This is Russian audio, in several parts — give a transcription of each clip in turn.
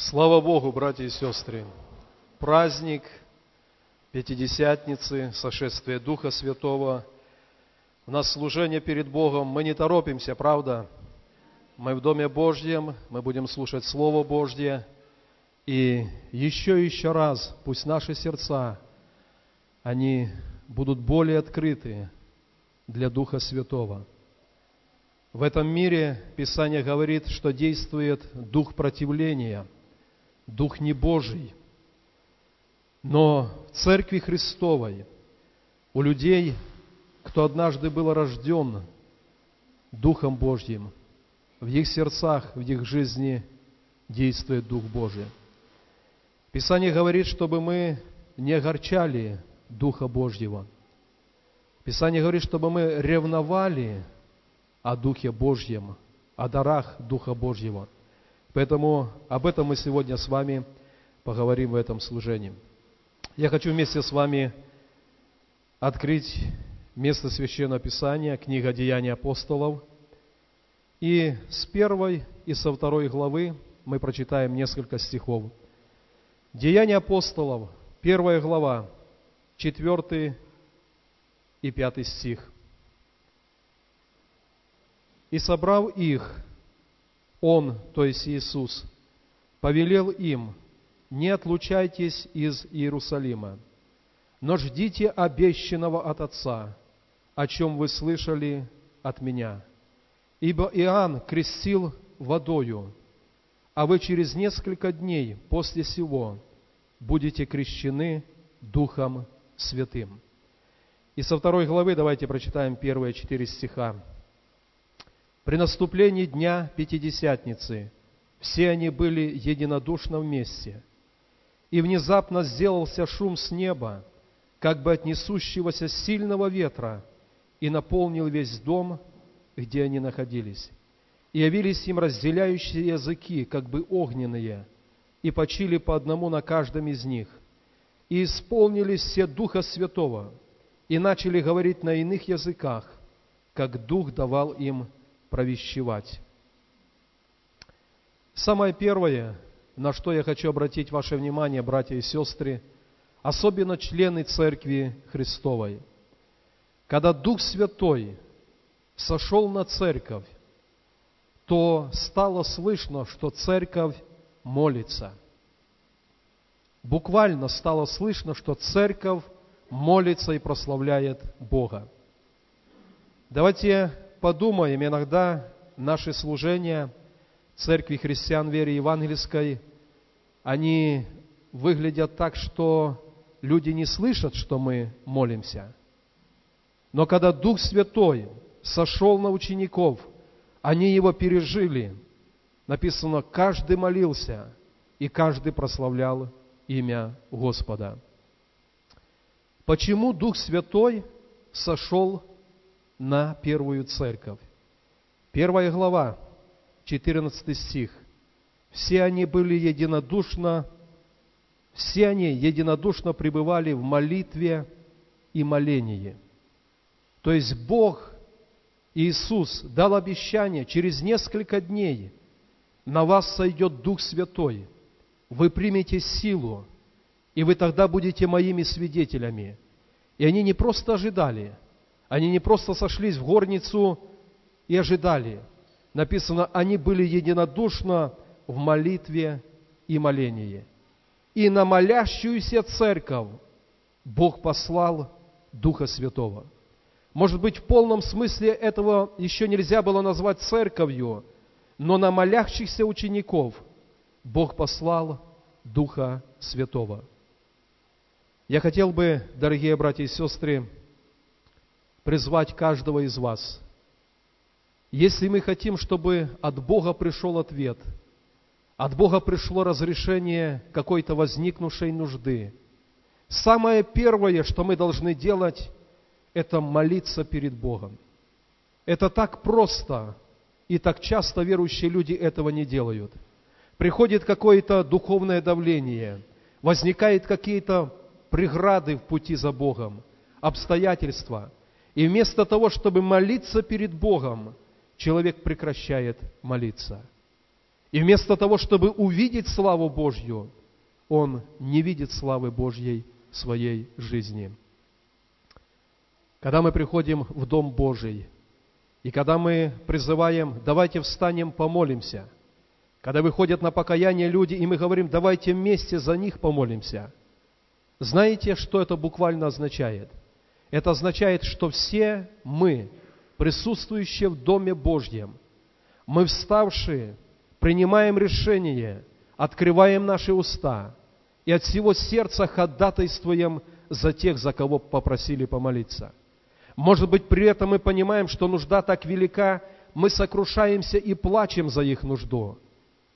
Слава Богу, братья и сестры! Праздник Пятидесятницы, сошествие Духа Святого. У нас служение перед Богом. Мы не торопимся, правда? Мы в Доме Божьем, мы будем слушать Слово Божье. И еще и еще раз, пусть наши сердца, они будут более открыты для Духа Святого. В этом мире Писание говорит, что действует дух противления – дух не Божий. Но в Церкви Христовой у людей, кто однажды был рожден Духом Божьим, в их сердцах, в их жизни действует Дух Божий. Писание говорит, чтобы мы не огорчали Духа Божьего. Писание говорит, чтобы мы ревновали о Духе Божьем, о дарах Духа Божьего – Поэтому об этом мы сегодня с вами поговорим в этом служении. Я хочу вместе с вами открыть место Священного Писания, книга Деяний апостолов. И с первой и со второй главы мы прочитаем несколько стихов. Деяния апостолов, первая глава, четвертый и пятый стих. «И собрав их, он, то есть Иисус, повелел им, не отлучайтесь из Иерусалима, но ждите обещанного от Отца, о чем вы слышали от Меня. Ибо Иоанн крестил водою, а вы через несколько дней после сего будете крещены Духом Святым. И со второй главы давайте прочитаем первые четыре стиха. При наступлении дня Пятидесятницы все они были единодушно вместе. И внезапно сделался шум с неба, как бы от несущегося сильного ветра, и наполнил весь дом, где они находились. И явились им разделяющие языки, как бы огненные, и почили по одному на каждом из них. И исполнились все Духа Святого, и начали говорить на иных языках, как Дух давал им провещевать. Самое первое, на что я хочу обратить ваше внимание, братья и сестры, особенно члены Церкви Христовой. Когда Дух Святой сошел на Церковь, то стало слышно, что Церковь молится. Буквально стало слышно, что Церковь молится и прославляет Бога. Давайте подумаем, иногда наши служения Церкви Христиан Веры Евангельской, они выглядят так, что люди не слышат, что мы молимся. Но когда Дух Святой сошел на учеников, они его пережили. Написано, каждый молился, и каждый прославлял имя Господа. Почему Дух Святой сошел на первую церковь. Первая глава, 14 стих. Все они были единодушно, все они единодушно пребывали в молитве и молении. То есть Бог, Иисус, дал обещание, через несколько дней на вас сойдет Дух Святой, вы примете силу, и вы тогда будете моими свидетелями. И они не просто ожидали – они не просто сошлись в горницу и ожидали. Написано, они были единодушно в молитве и молении. И на молящуюся церковь Бог послал Духа Святого. Может быть, в полном смысле этого еще нельзя было назвать церковью, но на молящихся учеников Бог послал Духа Святого. Я хотел бы, дорогие братья и сестры, призвать каждого из вас. Если мы хотим, чтобы от Бога пришел ответ, от Бога пришло разрешение какой-то возникнувшей нужды, самое первое, что мы должны делать, это молиться перед Богом. Это так просто, и так часто верующие люди этого не делают. Приходит какое-то духовное давление, возникают какие-то преграды в пути за Богом, обстоятельства – и вместо того, чтобы молиться перед Богом, человек прекращает молиться. И вместо того, чтобы увидеть славу Божью, он не видит славы Божьей в своей жизни. Когда мы приходим в Дом Божий, и когда мы призываем, давайте встанем, помолимся, когда выходят на покаяние люди, и мы говорим, давайте вместе за них помолимся, знаете, что это буквально означает? Это означает, что все мы, присутствующие в Доме Божьем, мы вставшие, принимаем решение, открываем наши уста и от всего сердца ходатайствуем за тех, за кого попросили помолиться. Может быть, при этом мы понимаем, что нужда так велика, мы сокрушаемся и плачем за их нужду.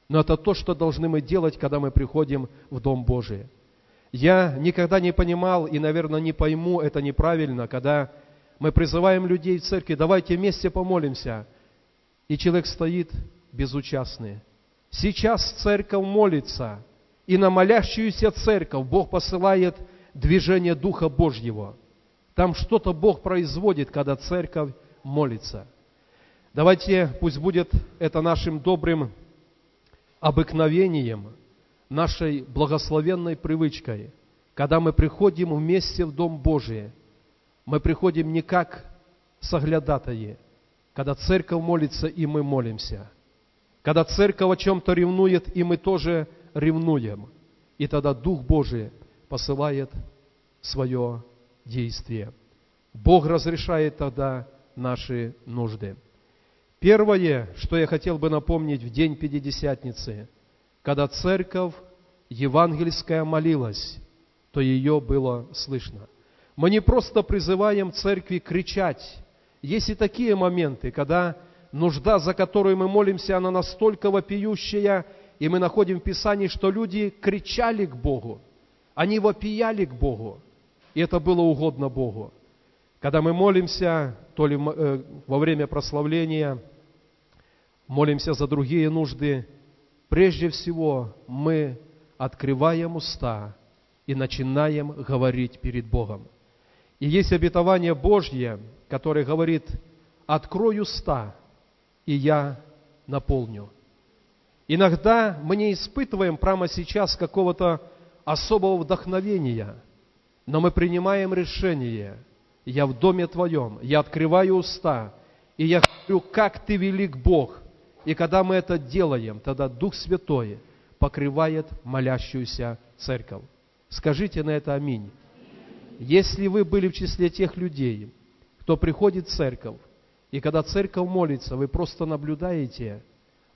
Но это то, что должны мы делать, когда мы приходим в Дом Божий. Я никогда не понимал и, наверное, не пойму это неправильно, когда мы призываем людей в церкви, давайте вместе помолимся. И человек стоит безучастный. Сейчас церковь молится, и на молящуюся церковь Бог посылает движение Духа Божьего. Там что-то Бог производит, когда церковь молится. Давайте, пусть будет это нашим добрым обыкновением, нашей благословенной привычкой, когда мы приходим вместе в Дом Божий, мы приходим не как соглядатые, когда церковь молится, и мы молимся. Когда церковь о чем-то ревнует, и мы тоже ревнуем. И тогда Дух Божий посылает свое действие. Бог разрешает тогда наши нужды. Первое, что я хотел бы напомнить в день Пятидесятницы, когда церковь евангельская молилась, то ее было слышно. Мы не просто призываем церкви кричать. Есть и такие моменты, когда нужда, за которую мы молимся, она настолько вопиющая, и мы находим в Писании, что люди кричали к Богу, они вопияли к Богу, и это было угодно Богу. Когда мы молимся, то ли э, во время прославления, молимся за другие нужды, прежде всего мы открываем уста и начинаем говорить перед Богом. И есть обетование Божье, которое говорит, открой уста, и я наполню. Иногда мы не испытываем прямо сейчас какого-то особого вдохновения, но мы принимаем решение, я в доме Твоем, я открываю уста, и я говорю, как Ты велик Бог. И когда мы это делаем, тогда Дух Святой покрывает молящуюся церковь. Скажите на это аминь. Если вы были в числе тех людей, кто приходит в церковь, и когда церковь молится, вы просто наблюдаете,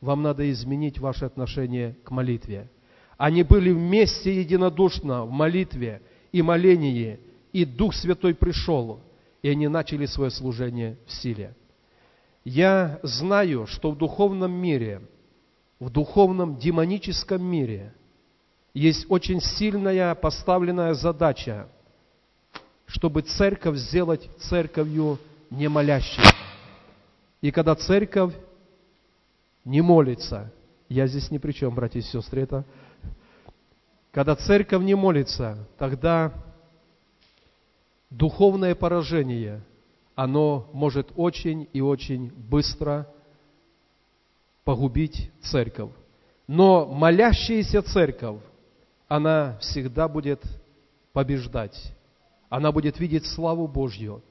вам надо изменить ваше отношение к молитве. Они были вместе единодушно в молитве и молении, и Дух Святой пришел, и они начали свое служение в силе. Я знаю, что в духовном мире, в духовном демоническом мире есть очень сильная поставленная задача, чтобы церковь сделать церковью не молящей. И когда церковь не молится, я здесь ни при чем, братья и сестры, это когда церковь не молится, тогда духовное поражение, оно может очень и очень быстро погубить церковь. Но молящаяся церковь, она всегда будет побеждать. Она будет видеть славу Божью.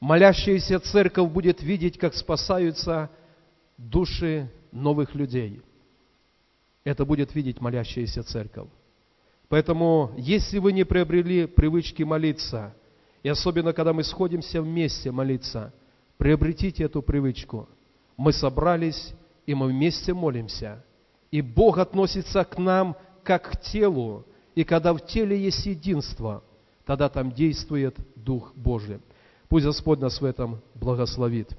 Молящаяся церковь будет видеть, как спасаются души новых людей. Это будет видеть молящаяся церковь. Поэтому, если вы не приобрели привычки молиться, и особенно, когда мы сходимся вместе молиться, приобретите эту привычку. Мы собрались, и мы вместе молимся. И Бог относится к нам как к телу. И когда в теле есть единство, тогда там действует Дух Божий. Пусть Господь нас в этом благословит.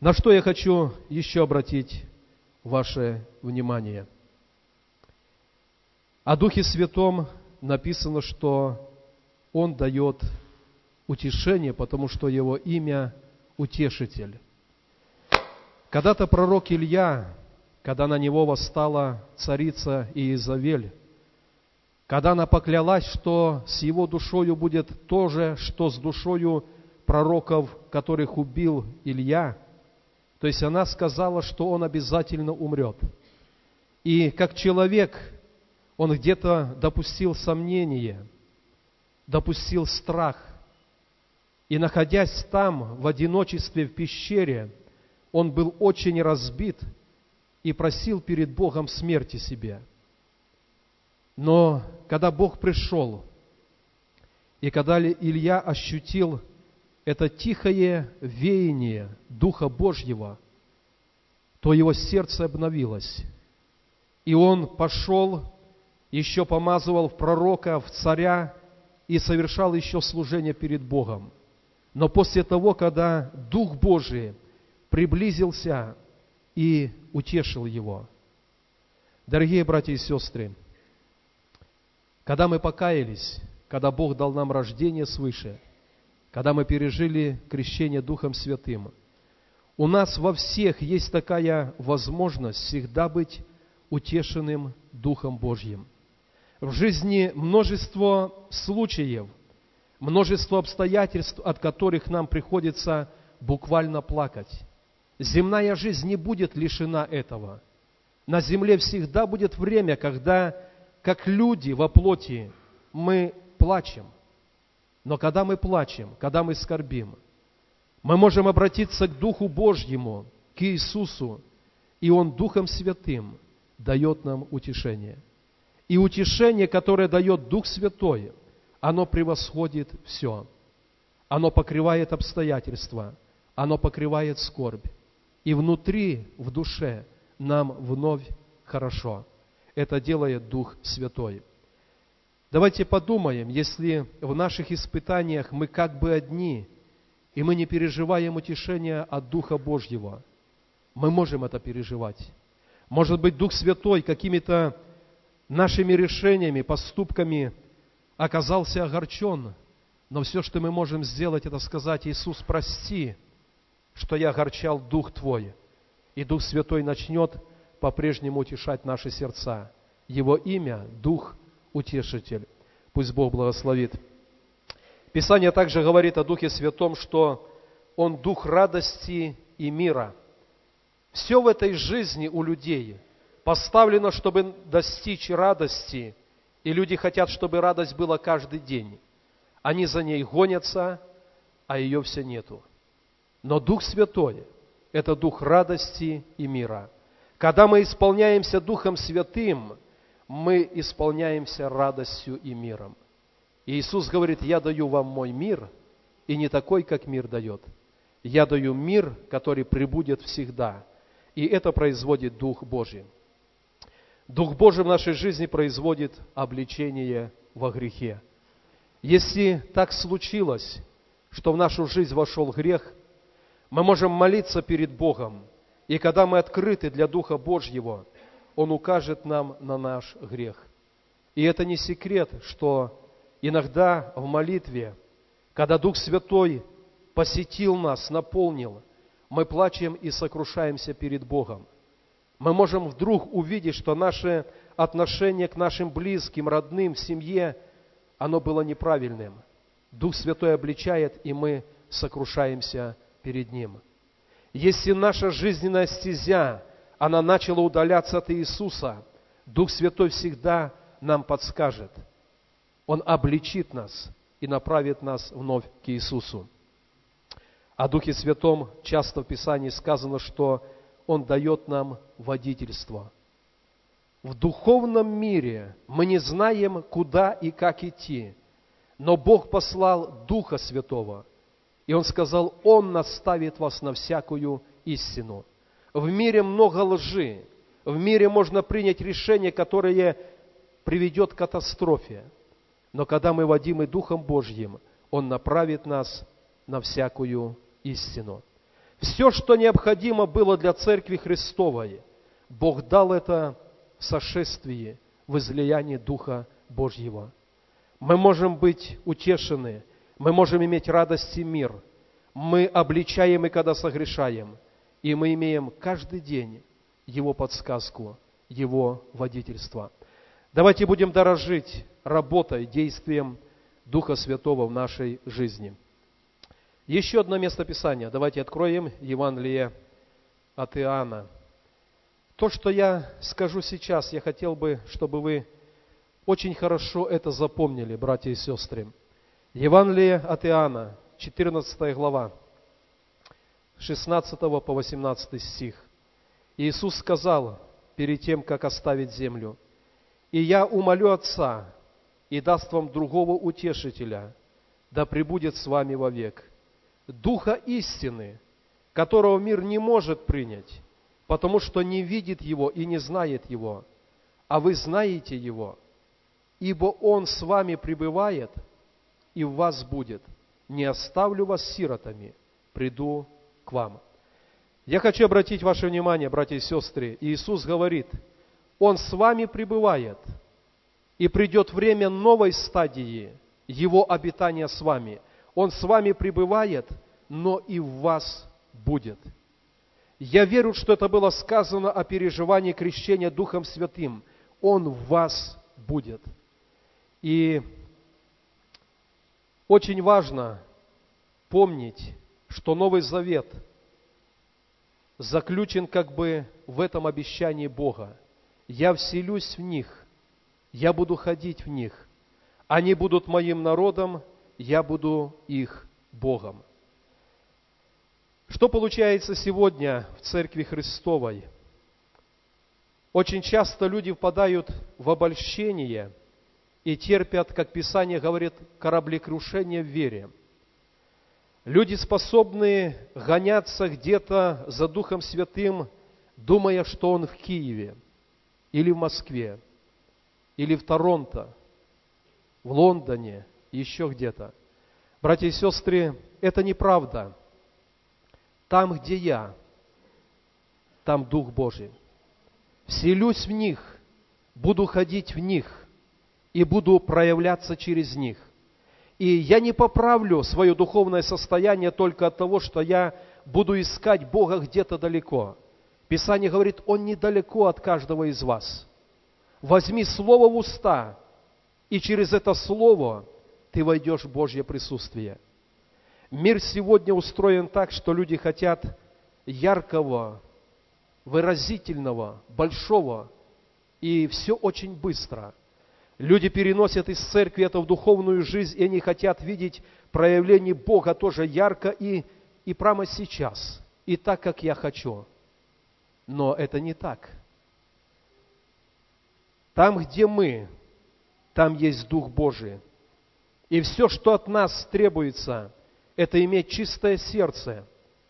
На что я хочу еще обратить ваше внимание. О Духе Святом написано, что Он дает утешение, потому что Его имя – Утешитель. Когда-то пророк Илья, когда на него восстала царица Иезавель, когда она поклялась, что с его душою будет то же, что с душою пророков, которых убил Илья, то есть она сказала, что он обязательно умрет. И как человек, он где-то допустил сомнение, допустил страх. И находясь там, в одиночестве в пещере, он был очень разбит и просил перед Богом смерти себе. Но когда Бог пришел, и когда Илья ощутил это тихое веяние Духа Божьего, то его сердце обновилось. И он пошел, еще помазывал в пророка, в царя и совершал еще служение перед Богом. Но после того, когда Дух Божий приблизился и утешил его. Дорогие братья и сестры, когда мы покаялись, когда Бог дал нам рождение свыше, когда мы пережили крещение Духом Святым, у нас во всех есть такая возможность всегда быть утешенным Духом Божьим. В жизни множество случаев, множество обстоятельств, от которых нам приходится буквально плакать. Земная жизнь не будет лишена этого. На земле всегда будет время, когда, как люди во плоти, мы плачем. Но когда мы плачем, когда мы скорбим, мы можем обратиться к Духу Божьему, к Иисусу, и Он Духом Святым дает нам утешение. И утешение, которое дает Дух Святой, оно превосходит все. Оно покрывает обстоятельства, оно покрывает скорбь. И внутри, в душе, нам вновь хорошо. Это делает Дух Святой. Давайте подумаем, если в наших испытаниях мы как бы одни, и мы не переживаем утешения от Духа Божьего, мы можем это переживать. Может быть, Дух Святой какими-то нашими решениями, поступками оказался огорчен, но все, что мы можем сделать, это сказать, Иисус, прости, что я огорчал Дух Твой. И Дух Святой начнет по-прежнему утешать наши сердца. Его имя – Дух Утешитель. Пусть Бог благословит. Писание также говорит о Духе Святом, что Он Дух радости и мира. Все в этой жизни у людей поставлено, чтобы достичь радости, и люди хотят, чтобы радость была каждый день. Они за ней гонятся, а ее все нету. Но Дух Святой – это Дух радости и мира. Когда мы исполняемся Духом Святым, мы исполняемся радостью и миром. И Иисус говорит, я даю вам мой мир, и не такой, как мир дает. Я даю мир, который прибудет всегда. И это производит Дух Божий. Дух Божий в нашей жизни производит обличение во грехе. Если так случилось, что в нашу жизнь вошел грех – мы можем молиться перед Богом, и когда мы открыты для Духа Божьего, Он укажет нам на наш грех. И это не секрет, что иногда в молитве, когда Дух Святой посетил нас, наполнил, мы плачем и сокрушаемся перед Богом. Мы можем вдруг увидеть, что наше отношение к нашим близким, родным, семье, оно было неправильным. Дух Святой обличает, и мы сокрушаемся перед Ним. Если наша жизненная стезя, она начала удаляться от Иисуса, Дух Святой всегда нам подскажет. Он обличит нас и направит нас вновь к Иисусу. О Духе Святом часто в Писании сказано, что Он дает нам водительство. В духовном мире мы не знаем, куда и как идти, но Бог послал Духа Святого – и он сказал, Он наставит вас на всякую истину. В мире много лжи. В мире можно принять решение, которое приведет к катастрофе. Но когда мы водимы Духом Божьим, Он направит нас на всякую истину. Все, что необходимо было для Церкви Христовой, Бог дал это в сошествии, в излиянии Духа Божьего. Мы можем быть утешены – мы можем иметь радость и мир. Мы обличаем и когда согрешаем. И мы имеем каждый день Его подсказку, Его водительство. Давайте будем дорожить работой, действием Духа Святого в нашей жизни. Еще одно место Писания. Давайте откроем Евангелие от Иоанна. То, что я скажу сейчас, я хотел бы, чтобы вы очень хорошо это запомнили, братья и сестры. Евангелие от Иоанна, 14 глава, 16 по 18 стих. Иисус сказал перед тем, как оставить землю, «И я умолю Отца, и даст вам другого утешителя, да пребудет с вами вовек, Духа истины, которого мир не может принять, потому что не видит Его и не знает Его, а вы знаете Его, ибо Он с вами пребывает и в вас будет. Не оставлю вас сиротами, приду к вам. Я хочу обратить ваше внимание, братья и сестры, Иисус говорит, Он с вами пребывает, и придет время новой стадии Его обитания с вами. Он с вами пребывает, но и в вас будет. Я верю, что это было сказано о переживании крещения Духом Святым. Он в вас будет. И очень важно помнить, что Новый Завет заключен как бы в этом обещании Бога. Я вселюсь в них, я буду ходить в них, они будут моим народом, я буду их Богом. Что получается сегодня в Церкви Христовой? Очень часто люди впадают в обольщение и терпят, как Писание говорит, кораблекрушение в вере. Люди способны гоняться где-то за Духом Святым, думая, что Он в Киеве, или в Москве, или в Торонто, в Лондоне, еще где-то. Братья и сестры, это неправда. Там, где я, там Дух Божий. Вселюсь в них, буду ходить в них и буду проявляться через них. И я не поправлю свое духовное состояние только от того, что я буду искать Бога где-то далеко. Писание говорит, Он недалеко от каждого из вас. Возьми Слово в уста, и через это Слово ты войдешь в Божье присутствие – Мир сегодня устроен так, что люди хотят яркого, выразительного, большого, и все очень быстро. Люди переносят из церкви это в духовную жизнь, и они хотят видеть проявление Бога тоже ярко и, и прямо сейчас, и так, как я хочу. Но это не так. Там, где мы, там есть Дух Божий. И все, что от нас требуется – это иметь чистое сердце,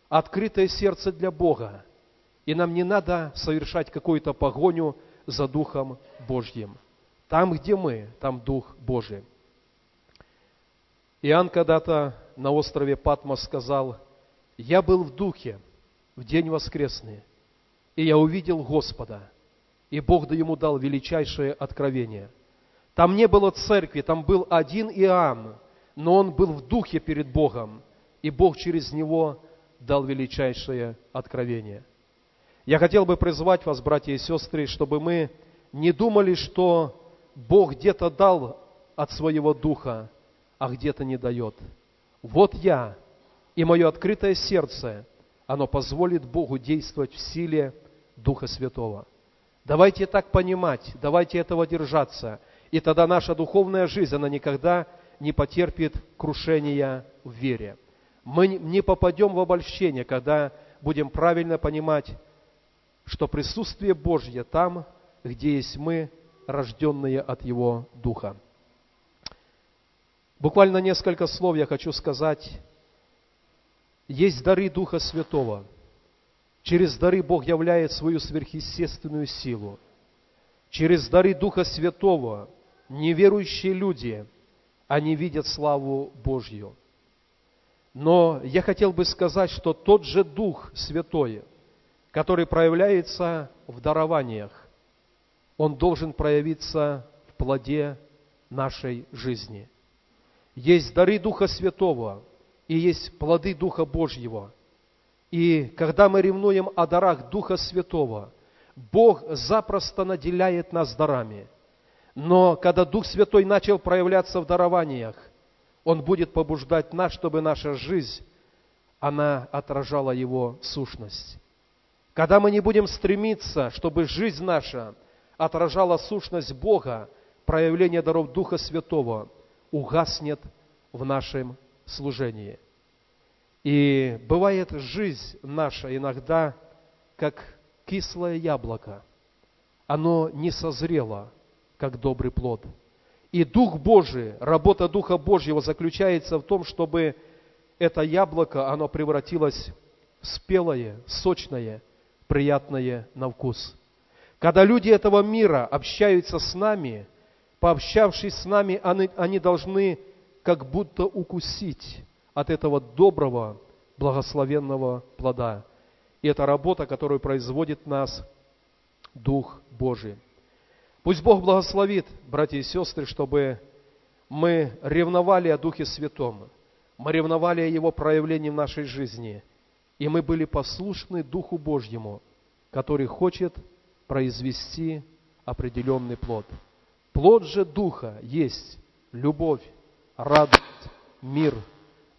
открытое сердце для Бога. И нам не надо совершать какую-то погоню за Духом Божьим. Там, где мы, там Дух Божий. Иоанн когда-то на острове Патмос сказал, «Я был в Духе в день воскресный, и я увидел Господа, и Бог да ему дал величайшее откровение». Там не было церкви, там был один Иоанн, но он был в духе перед Богом, и Бог через него дал величайшее откровение. Я хотел бы призвать вас, братья и сестры, чтобы мы не думали, что Бог где-то дал от своего духа, а где-то не дает. Вот я и мое открытое сердце, оно позволит Богу действовать в силе Духа Святого. Давайте так понимать, давайте этого держаться, и тогда наша духовная жизнь, она никогда не потерпит крушения в вере. Мы не попадем в обольщение, когда будем правильно понимать, что присутствие Божье там, где есть мы, рожденные от Его Духа. Буквально несколько слов я хочу сказать. Есть дары Духа Святого. Через дары Бог являет свою сверхъестественную силу. Через дары Духа Святого неверующие люди они видят славу Божью. Но я хотел бы сказать, что тот же Дух Святой, который проявляется в дарованиях, он должен проявиться в плоде нашей жизни. Есть дары Духа Святого и есть плоды Духа Божьего. И когда мы ревнуем о дарах Духа Святого, Бог запросто наделяет нас дарами – но когда Дух Святой начал проявляться в дарованиях, Он будет побуждать нас, чтобы наша жизнь, она отражала Его сущность. когда мы не будем стремиться, чтобы жизнь наша отражала сущность Бога, проявление даров Духа Святого угаснет в нашем служении. И бывает жизнь наша иногда как кислое яблоко. Оно не созрело, как добрый плод. И Дух Божий, работа Духа Божьего заключается в том, чтобы это яблоко, оно превратилось в спелое, сочное, приятное на вкус. Когда люди этого мира общаются с нами, пообщавшись с нами, они, они должны как будто укусить от этого доброго, благословенного плода. И это работа, которую производит нас Дух Божий. Пусть Бог благословит, братья и сестры, чтобы мы ревновали о Духе Святом, мы ревновали о Его проявлении в нашей жизни, и мы были послушны Духу Божьему, который хочет произвести определенный плод. Плод же Духа есть любовь, радость, мир,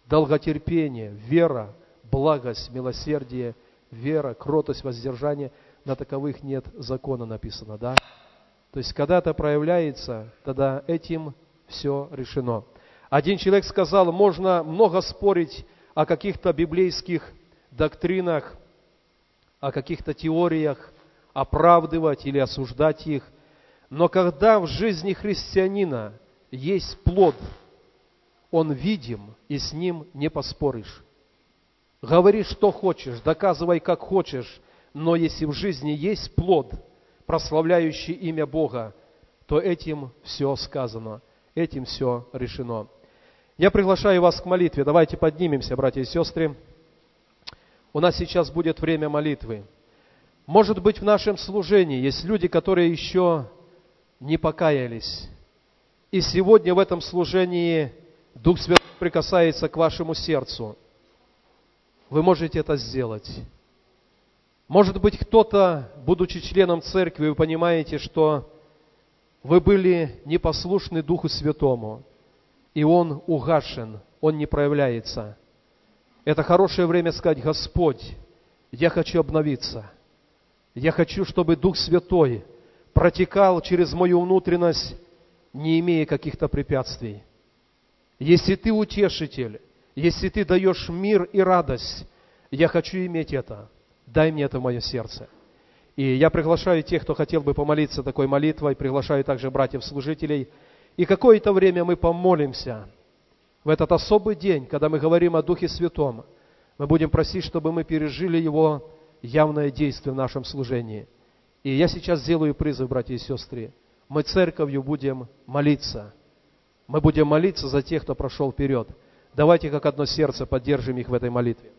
долготерпение, вера, благость, милосердие, вера, кротость, воздержание. На таковых нет закона написано, да? То есть, когда это проявляется, тогда этим все решено. Один человек сказал, можно много спорить о каких-то библейских доктринах, о каких-то теориях, оправдывать или осуждать их. Но когда в жизни христианина есть плод, он видим, и с ним не поспоришь. Говори, что хочешь, доказывай, как хочешь, но если в жизни есть плод, прославляющий имя Бога, то этим все сказано, этим все решено. Я приглашаю вас к молитве. Давайте поднимемся, братья и сестры. У нас сейчас будет время молитвы. Может быть, в нашем служении есть люди, которые еще не покаялись. И сегодня в этом служении Дух Святой прикасается к вашему сердцу. Вы можете это сделать. Может быть, кто-то, будучи членом церкви, вы понимаете, что вы были непослушны Духу Святому, и Он угашен, Он не проявляется. Это хорошее время сказать, Господь, я хочу обновиться. Я хочу, чтобы Дух Святой протекал через мою внутренность, не имея каких-то препятствий. Если ты утешитель, если ты даешь мир и радость, я хочу иметь это. Дай мне это в мое сердце. И я приглашаю тех, кто хотел бы помолиться такой молитвой, приглашаю также братьев-служителей. И какое-то время мы помолимся в этот особый день, когда мы говорим о Духе Святом. Мы будем просить, чтобы мы пережили Его явное действие в нашем служении. И я сейчас сделаю призыв, братья и сестры. Мы церковью будем молиться. Мы будем молиться за тех, кто прошел вперед. Давайте как одно сердце поддержим их в этой молитве.